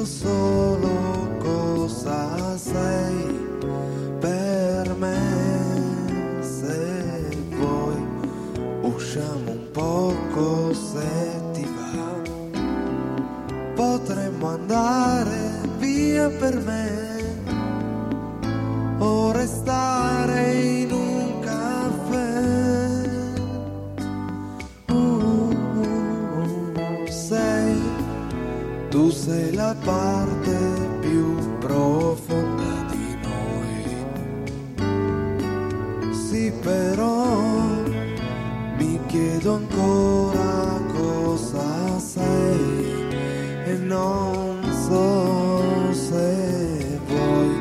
chiedo solo cosa sei per me. Se vuoi, usciamo un poco se ti va. Potremmo andare via per me o restare. Tu sei la parte più profonda di noi. Sì, però mi chiedo ancora cosa sei e non so se vuoi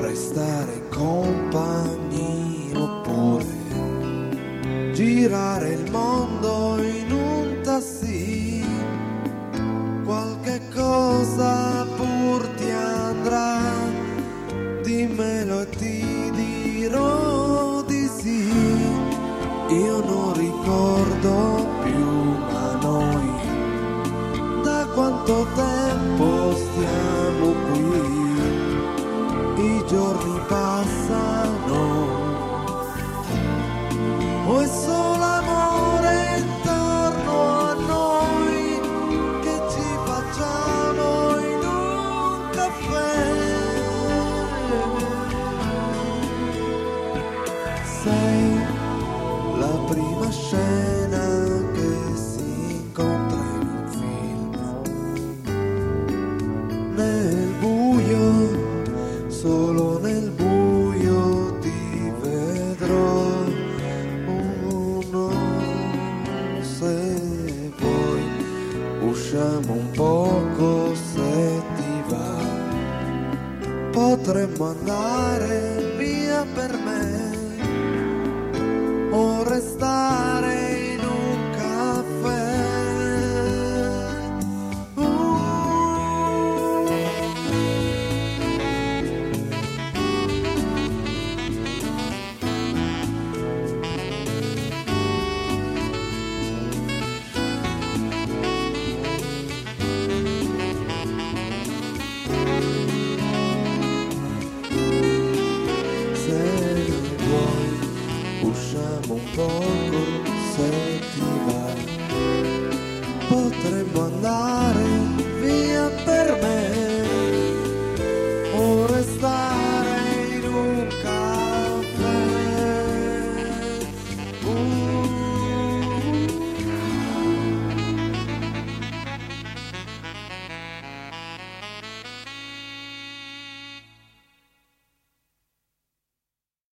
restare in compagnia oppure girare il mondo la prima scena che si incontra in un film. Nel buio, solo nel buio ti vedrò. Uno, se vuoi, usciamo un poco se ti va. Potremmo andare via per me Se